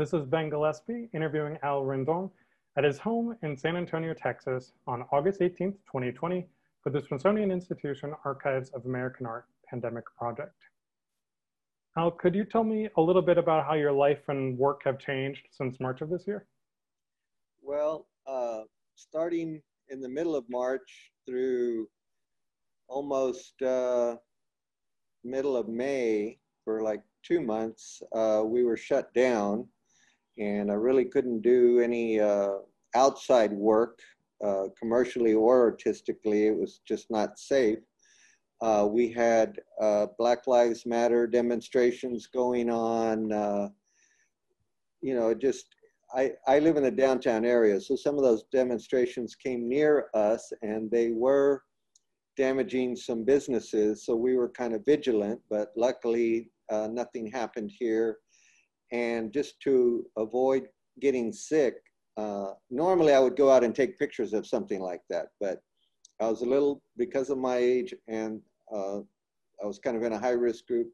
This is Ben Gillespie interviewing Al Rendon at his home in San Antonio, Texas on August 18th, 2020 for the Smithsonian Institution Archives of American Art Pandemic Project. Al, could you tell me a little bit about how your life and work have changed since March of this year? Well, uh, starting in the middle of March through almost uh, middle of May for like two months, uh, we were shut down and I really couldn't do any uh, outside work uh, commercially or artistically. It was just not safe. Uh, we had uh, Black Lives Matter demonstrations going on. Uh, you know, just I, I live in the downtown area, so some of those demonstrations came near us and they were damaging some businesses. So we were kind of vigilant, but luckily uh, nothing happened here. And just to avoid getting sick, uh, normally I would go out and take pictures of something like that, but I was a little, because of my age and uh, I was kind of in a high risk group,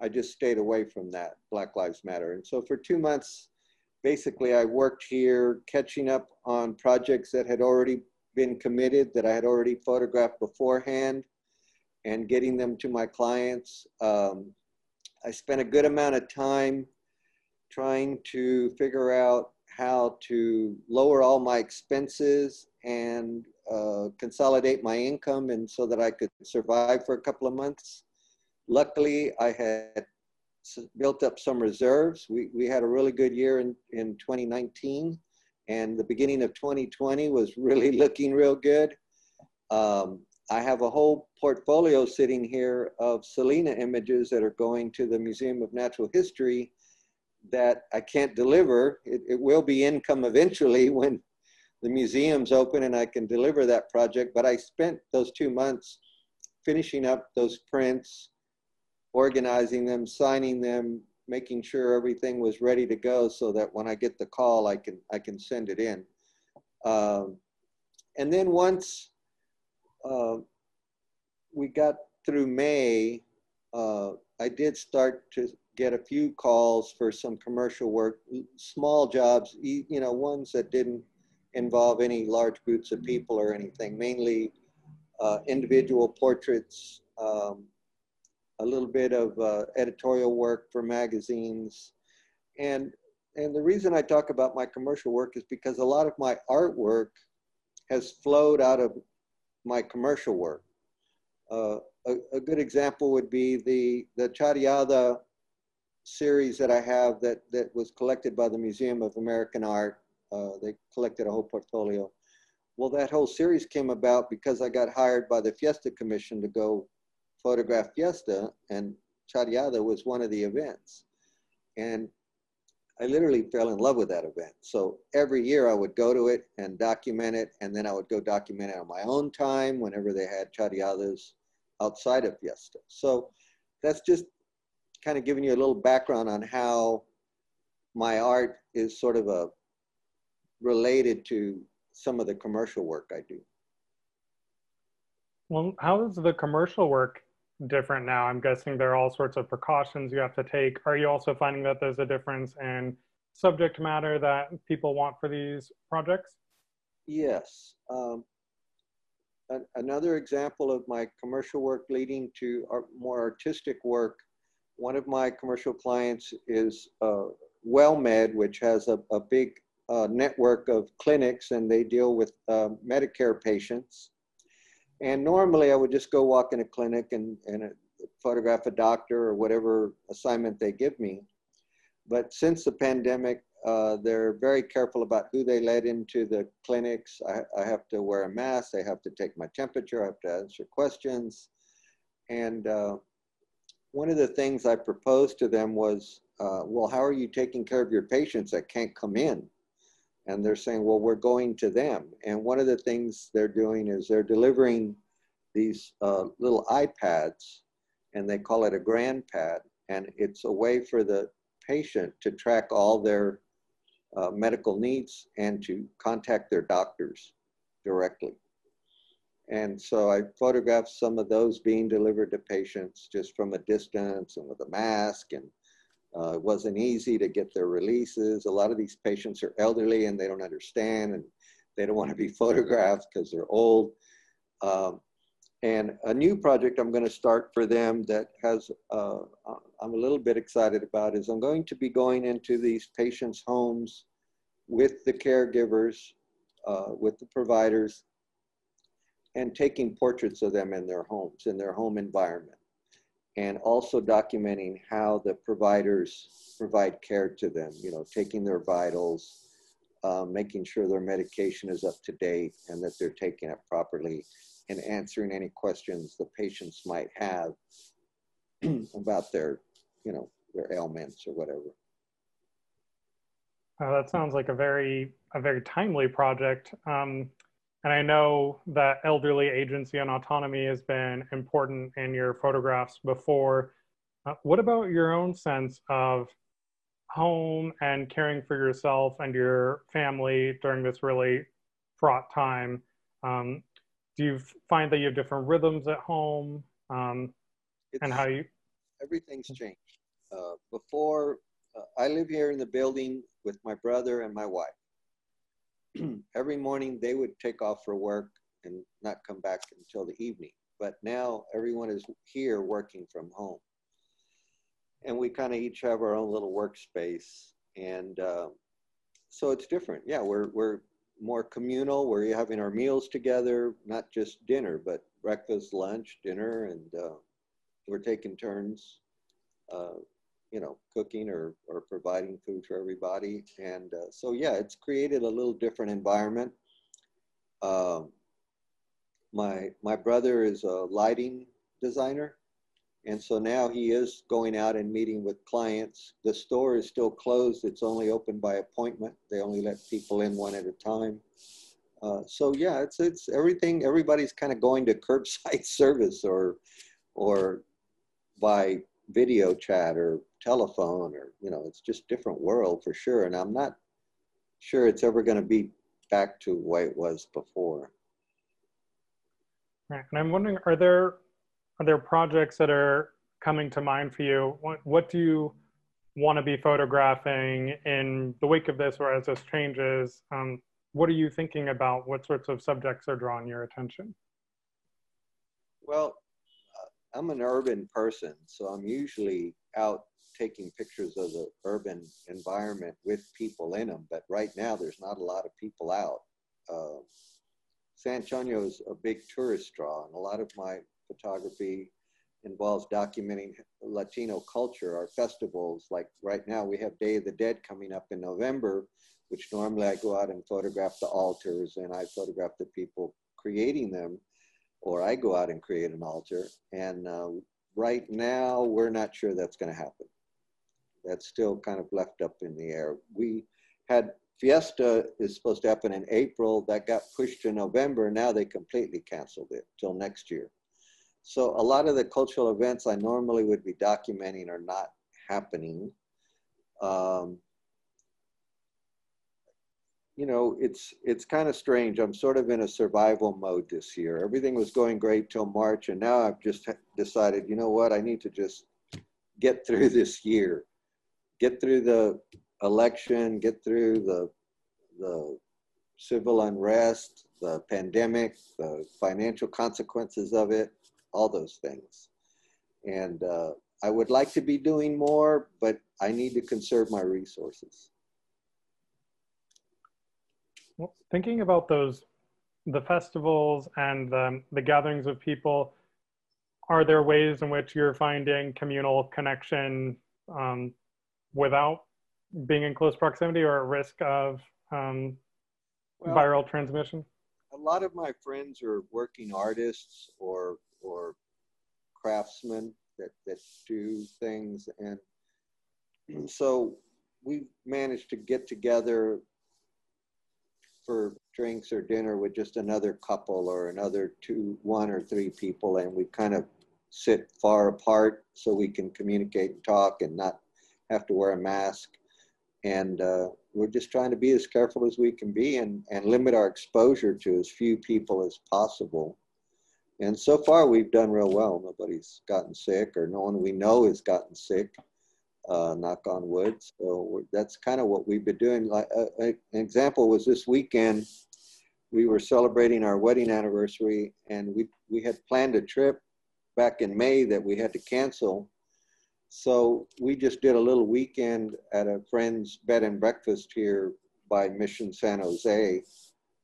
I just stayed away from that, Black Lives Matter. And so for two months, basically I worked here catching up on projects that had already been committed, that I had already photographed beforehand and getting them to my clients. Um, I spent a good amount of time trying to figure out how to lower all my expenses and uh, consolidate my income and so that I could survive for a couple of months. Luckily, I had built up some reserves. We, we had a really good year in, in 2019 and the beginning of 2020 was really looking real good. Um, I have a whole portfolio sitting here of Selena images that are going to the Museum of Natural History that I can't deliver. It, it will be income eventually when the museum's open and I can deliver that project. But I spent those two months finishing up those prints, organizing them, signing them, making sure everything was ready to go so that when I get the call, I can, I can send it in. Um, and then once uh, we got through May, uh, I did start to get a few calls for some commercial work, small jobs, you know, ones that didn't involve any large groups of people or anything, mainly uh, individual portraits, um, a little bit of uh, editorial work for magazines. And, and the reason I talk about my commercial work is because a lot of my artwork has flowed out of my commercial work. Uh, a, a, good example would be the, the Charreada series that I have that, that was collected by the Museum of American Art. Uh, they collected a whole portfolio. Well, that whole series came about because I got hired by the Fiesta Commission to go photograph Fiesta, and Charreada was one of the events. And I literally fell in love with that event. So every year I would go to it and document it, and then I would go document it on my own time whenever they had Charreadas outside of Fiesta. So that's just kind of giving you a little background on how my art is sort of a related to some of the commercial work I do. Well, how is the commercial work different now? I'm guessing there are all sorts of precautions you have to take. Are you also finding that there's a difference in subject matter that people want for these projects? Yes. Um, another example of my commercial work leading to more artistic work one of my commercial clients is uh, WellMed, which has a, a big uh, network of clinics and they deal with uh, Medicare patients. And normally I would just go walk in a clinic and, and photograph a doctor or whatever assignment they give me. But since the pandemic, uh, they're very careful about who they let into the clinics. I, I, have to wear a mask. I have to take my temperature. I have to answer questions. And uh, one of the things I proposed to them was, uh, well, how are you taking care of your patients that can't come in? And they're saying, well, we're going to them. And one of the things they're doing is they're delivering these uh, little iPads, and they call it a GrandPad. And it's a way for the patient to track all their uh, medical needs and to contact their doctors directly. And so I photographed some of those being delivered to patients just from a distance and with a mask and Uh, it wasn't easy to get their releases. A lot of these patients are elderly and they don't understand and they don't want to be photographed because they're old. Um, and a new project I'm going to start for them that has, uh, I'm a little bit excited about is I'm going to be going into these patients' homes with the caregivers, uh, with the providers, and taking portraits of them in their homes, in their home environment and also documenting how the providers provide care to them, you know, taking their vitals, uh, making sure their medication is up to date and that they're taking it properly, and answering any questions the patients might have about their, you know, their ailments or whatever. Uh, that sounds like a very a very timely project. Um, and I know that elderly agency and autonomy has been important in your photographs before. Uh, what about your own sense of home and caring for yourself and your family during this really fraught time? Um, do you find that you have different rhythms at home um, and how you? Everything's changed. Uh, before, uh, I live here in the building with my brother and my wife. every morning they would take off for work and not come back until the evening. But now everyone is here working from home. And we kind of each have our own little workspace. And uh, so it's different. Yeah, we're, we're more communal. We're having our meals together, not just dinner, but breakfast, lunch, dinner, and uh, we're taking turns uh, you know, cooking or, or providing food for everybody. And uh, so, yeah, it's created a little different environment. Um, my, my brother is a lighting designer. And so now he is going out and meeting with clients. The store is still closed. It's only open by appointment. They only let people in one at a time. Uh, so yeah, it's it's everything. Everybody's kind of going to curbside service or or by video chat or telephone or you know it's just different world for sure. And i'm not sure it's ever going to be back to the way it was before. Right and i'm wondering are there are there projects that are coming to mind for you? What, what do you want to be photographing in the wake of this or as this changes? Um, what are you thinking about? What sorts of subjects are drawing your attention? Well I'm an urban person, so I'm usually out taking pictures of the urban environment with people in them. But right now, there's not a lot of people out. Uh, San Antonio is a big tourist draw, and a lot of my photography involves documenting Latino culture. Our festivals, like right now, we have Day of the Dead coming up in November, which normally I go out and photograph the altars and I photograph the people creating them or I go out and create an altar. And uh, right now, we're not sure that's going to happen. That's still kind of left up in the air. We had Fiesta is supposed to happen in April. That got pushed to November. Now they completely canceled it till next year. So a lot of the cultural events I normally would be documenting are not happening. Um, you know, it's it's kind of strange. I'm sort of in a survival mode this year. Everything was going great till March, and now I've just decided, you know what, I need to just get through this year, get through the election, get through the the civil unrest, the pandemic, the financial consequences of it, all those things. And uh, I would like to be doing more, but I need to conserve my resources. Well, thinking about those, the festivals and the, the gatherings of people, are there ways in which you're finding communal connection um, without being in close proximity or at risk of um, well, viral transmission? A lot of my friends are working artists or or craftsmen that, that do things and so we've managed to get together for drinks or dinner with just another couple or another two, one or three people, and we kind of sit far apart so we can communicate and talk and not have to wear a mask. And uh, we're just trying to be as careful as we can be and, and limit our exposure to as few people as possible. And so far, we've done real well. Nobody's gotten sick, or no one we know has gotten sick. uh, knock on wood. So that's kind of what we've been doing. Like uh, an example was this weekend, we were celebrating our wedding anniversary, and we we had planned a trip back in May that we had to cancel. So we just did a little weekend at a friend's bed and breakfast here by Mission San Jose,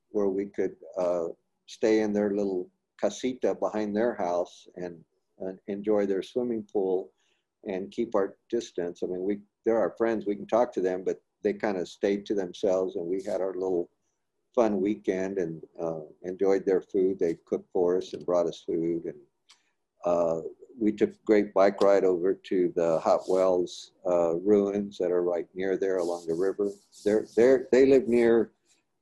where we could uh, stay in their little casita behind their house and, and enjoy their swimming pool and keep our distance. I mean, we they're our friends. We can talk to them, but they kind of stayed to themselves, and we had our little fun weekend and uh, enjoyed their food. They cooked for us and brought us food, and uh, we took a great bike ride over to the Hot Wells uh, ruins that are right near there along the river. They're, they're, they live near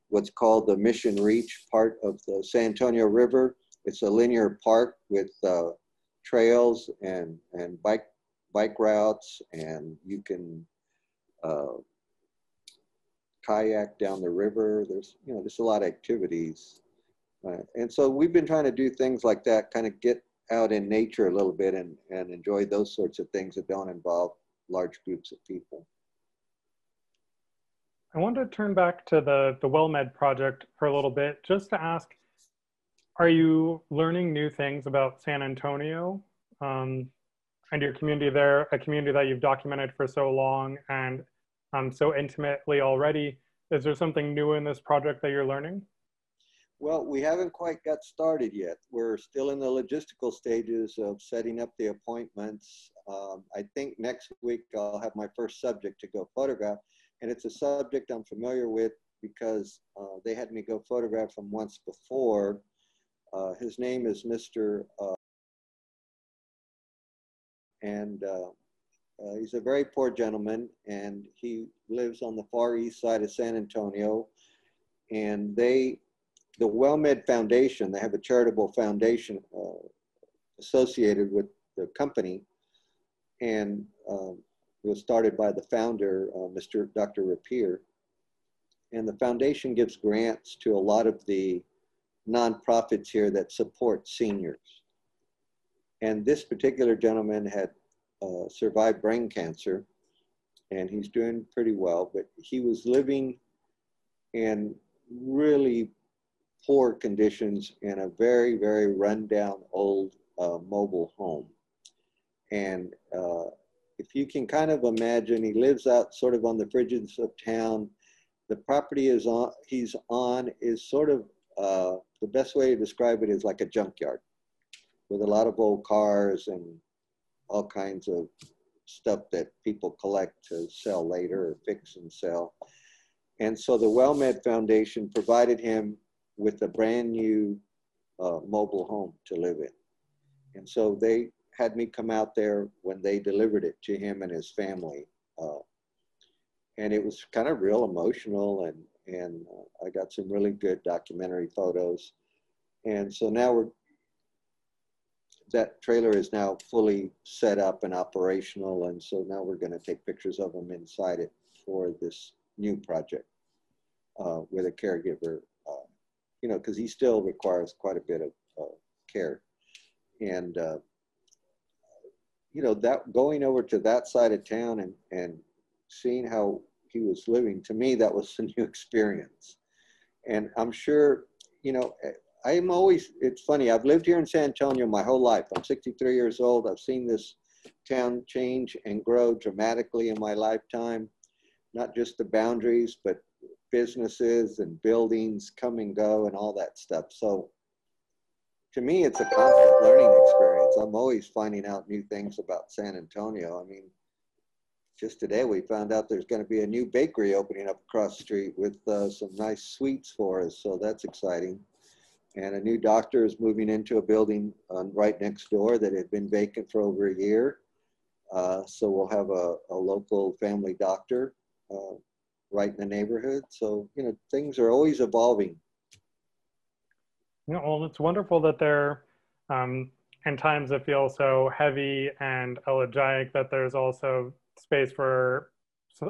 what's called the Mission Reach part of the San Antonio River. It's a linear park with uh, trails and, and bike bike routes and you can uh, kayak down the river. There's, you know, there's a lot of activities. Uh, and so we've been trying to do things like that, kind of get out in nature a little bit and, and enjoy those sorts of things that don't involve large groups of people. I want to turn back to the, the WellMed project for a little bit, just to ask, are you learning new things about San Antonio? Um, and your community there, a community that you've documented for so long and um, so intimately already. Is there something new in this project that you're learning? Well, we haven't quite got started yet. We're still in the logistical stages of setting up the appointments. Um, I think next week I'll have my first subject to go photograph, and it's a subject I'm familiar with because uh, they had me go photograph him once before. Uh, his name is Mr. Uh, and uh, uh, he's a very poor gentleman, and he lives on the far east side of San Antonio. And they, the WellMed Foundation, they have a charitable foundation uh, associated with the company, and um, it was started by the founder, uh, Mr. Dr. Rapier. And the foundation gives grants to a lot of the nonprofits here that support seniors. And this particular gentleman had uh, survived brain cancer and he's doing pretty well, but he was living in really poor conditions in a very, very rundown old uh, mobile home. And uh, if you can kind of imagine, he lives out sort of on the fringes of town. The property is on, he's on is sort of, uh, the best way to describe it is like a junkyard with a lot of old cars and all kinds of stuff that people collect to sell later or fix and sell. And so the WellMed Foundation provided him with a brand new uh, mobile home to live in. And so they had me come out there when they delivered it to him and his family. Uh, and it was kind of real emotional and, and uh, I got some really good documentary photos. And so now we're that trailer is now fully set up and operational. And so now we're going to take pictures of them inside it for this new project uh, with a caregiver, you know, because he still requires quite a bit of uh, care. And, uh, you know, that going over to that side of town and, and seeing how he was living, to me, that was a new experience. And I'm sure, you know, I'm always, it's funny, I've lived here in San Antonio my whole life. I'm 63 years old. I've seen this town change and grow dramatically in my lifetime. Not just the boundaries, but businesses and buildings come and go and all that stuff. So to me, it's a constant learning experience. I'm always finding out new things about San Antonio. I mean, just today we found out there's going to be a new bakery opening up across the street with uh, some nice sweets for us. So that's exciting and a new doctor is moving into a building right next door that had been vacant for over a year. Uh, so we'll have a, a local family doctor uh, right in the neighborhood. So, you know, things are always evolving. You know, well, it's wonderful that they're, um, in times that feel so heavy and elegiac, that there's also space for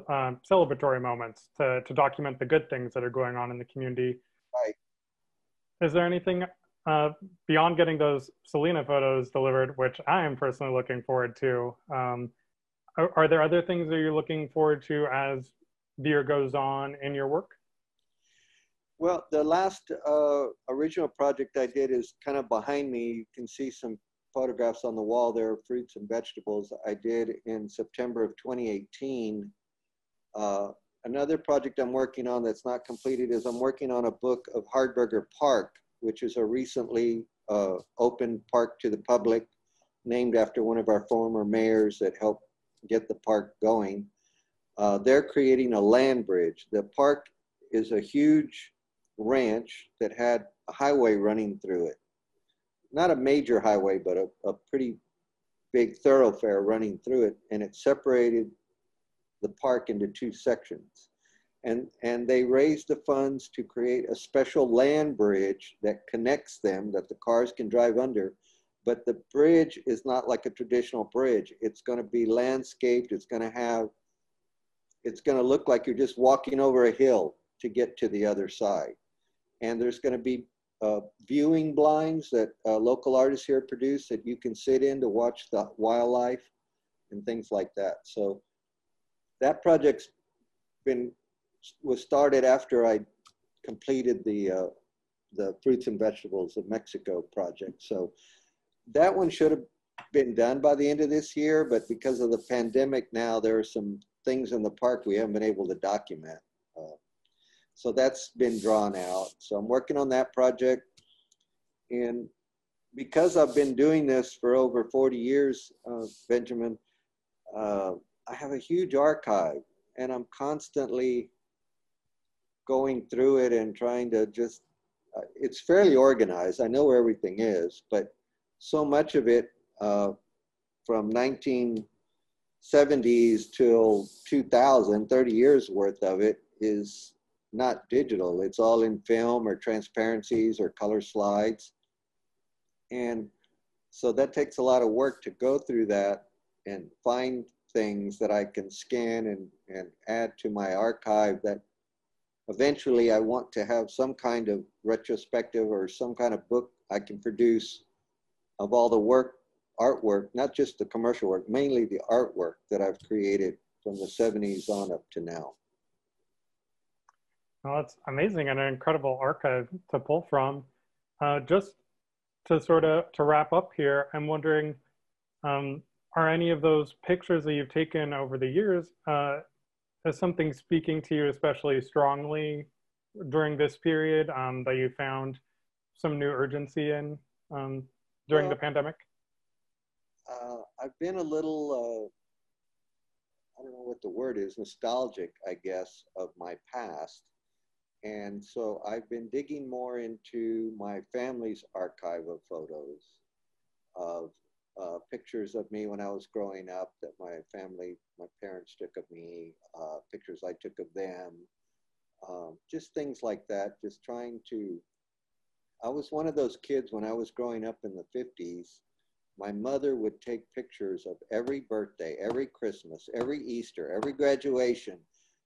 um, celebratory moments to, to document the good things that are going on in the community is there anything uh, beyond getting those Selena photos delivered, which I am personally looking forward to? Um, are, are there other things that you're looking forward to as the year goes on in your work? Well, the last uh, original project I did is kind of behind me. You can see some photographs on the wall there, of fruits and vegetables I did in September of 2018. Uh, another project I'm working on that's not completed is I'm working on a book of Hardberger Park, which is a recently uh, open park to the public, named after one of our former mayors that helped get the park going. Uh, they're creating a land bridge. The park is a huge ranch that had a highway running through it. Not a major highway, but a, a pretty big thoroughfare running through it. And it separated the park into two sections. And, and they raised the funds to create a special land bridge that connects them, that the cars can drive under. But the bridge is not like a traditional bridge. It's going to be landscaped. It's going to have, it's going to look like you're just walking over a hill to get to the other side and there's going to be uh, viewing blinds that uh, local artists here produce that you can sit in to watch the wildlife and things like that. So that project's been was started after I completed the uh, the fruits and vegetables of Mexico project. So that one should have been done by the end of this year, but because of the pandemic now, there are some things in the park we haven't been able to document. Uh, so that's been drawn out. So I'm working on that project. And because I've been doing this for over 40 years, uh, Benjamin, uh, I have a huge archive and I'm constantly going through it and trying to just, uh, it's fairly organized. I know where everything is, but so much of it uh, from 19 70s till 2000, 30 years worth of it is not digital. It's all in film or transparencies or color slides. And so that takes a lot of work to go through that and find things that I can scan and, and add to my archive that eventually I want to have some kind of retrospective or some kind of book I can produce of all the work artwork, not just the commercial work, mainly the artwork that I've created from the 70s on up to now. Well, that's amazing and an incredible archive to pull from. Uh, just to sort of to wrap up here, I'm wondering, um, are any of those pictures that you've taken over the years, uh, is something speaking to you especially strongly during this period um, that you found some new urgency in um, during well, the pandemic? Uh, I've been a little, uh, I don't know what the word is, nostalgic, I guess, of my past. And so I've been digging more into my family's archive of photos, of uh, pictures of me when I was growing up that my family, my parents took of me, uh, pictures I took of them, um, just things like that, just trying to. I was one of those kids when I was growing up in the 50s. My mother would take pictures of every birthday, every Christmas, every Easter, every graduation,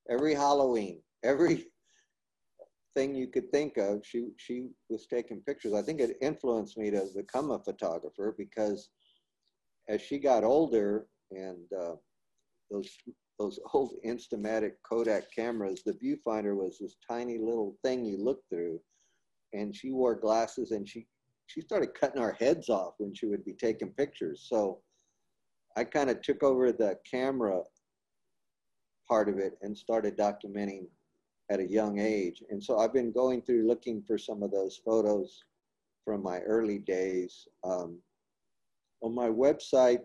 every Halloween, every thing you could think of. She she was taking pictures. I think it influenced me to become a photographer because as she got older and uh, those those old Instamatic Kodak cameras, the viewfinder was this tiny little thing you looked through, and she wore glasses and she she started cutting our heads off when she would be taking pictures. So I kind of took over the camera part of it and started documenting at a young age. And so I've been going through looking for some of those photos from my early days. Um, on my website,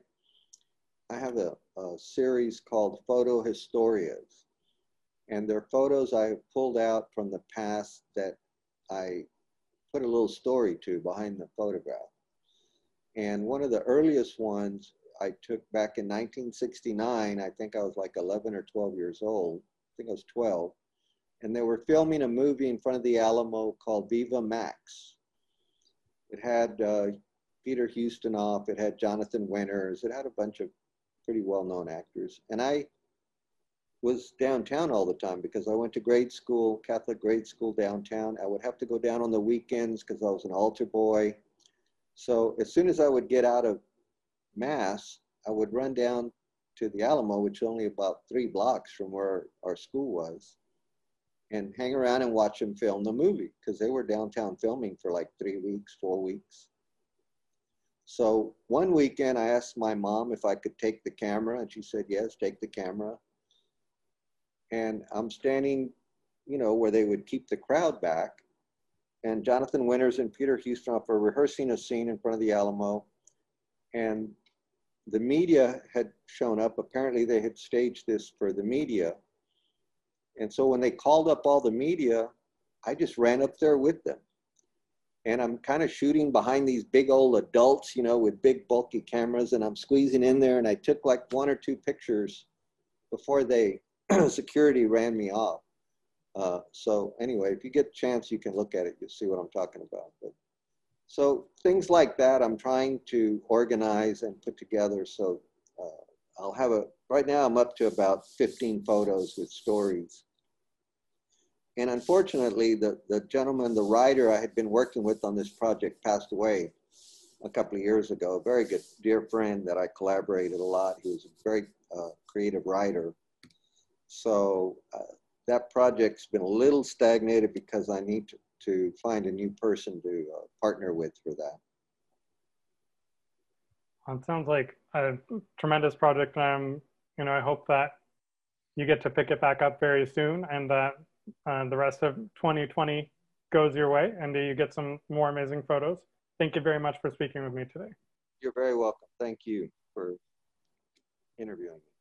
I have a, a series called Photo Historias. And they're photos I have pulled out from the past that I put a little story to behind the photograph. And one of the earliest ones I took back in 1969, I think I was like 11 or 12 years old. I think I was 12 and they were filming a movie in front of the Alamo called Viva Max. It had uh, Peter Ustinov, it had Jonathan Winters, it had a bunch of pretty well-known actors. And I was downtown all the time because I went to grade school, Catholic grade school downtown. I would have to go down on the weekends because I was an altar boy. So as soon as I would get out of mass, I would run down to the Alamo, which is only about three blocks from where our school was, and hang around and watch them film the movie because they were downtown filming for like three weeks, four weeks. So one weekend, I asked my mom if I could take the camera, and she said, Yes, take the camera. And I'm standing, you know, where they would keep the crowd back. And Jonathan Winters and Peter Ustinov are rehearsing a scene in front of the Alamo. And the media had shown up. Apparently, they had staged this for the media. And so when they called up all the media, I just ran up there with them. And I'm kind of shooting behind these big old adults, you know, with big bulky cameras, and I'm squeezing in there. And I took like one or two pictures before they security ran me off. Uh, so anyway, if you get a chance, you can look at it. You'll see what I'm talking about. But so things like that, I'm trying to organize and put together. So uh, I'll have a, right now I'm up to about 15 photos with stories. And unfortunately, the, the gentleman, the writer I had been working with on this project passed away a couple of years ago. A very good, dear friend that I collaborated a lot. He was a very uh, creative writer. So uh, that project's been a little stagnated because I need to, to find a new person to uh, partner with for that. Well, it sounds like a tremendous project. Um, you know, I hope that you get to pick it back up very soon and that uh, the rest of 2020 goes your way and you get some more amazing photos. Thank you very much for speaking with me today. You're very welcome. Thank you for interviewing me.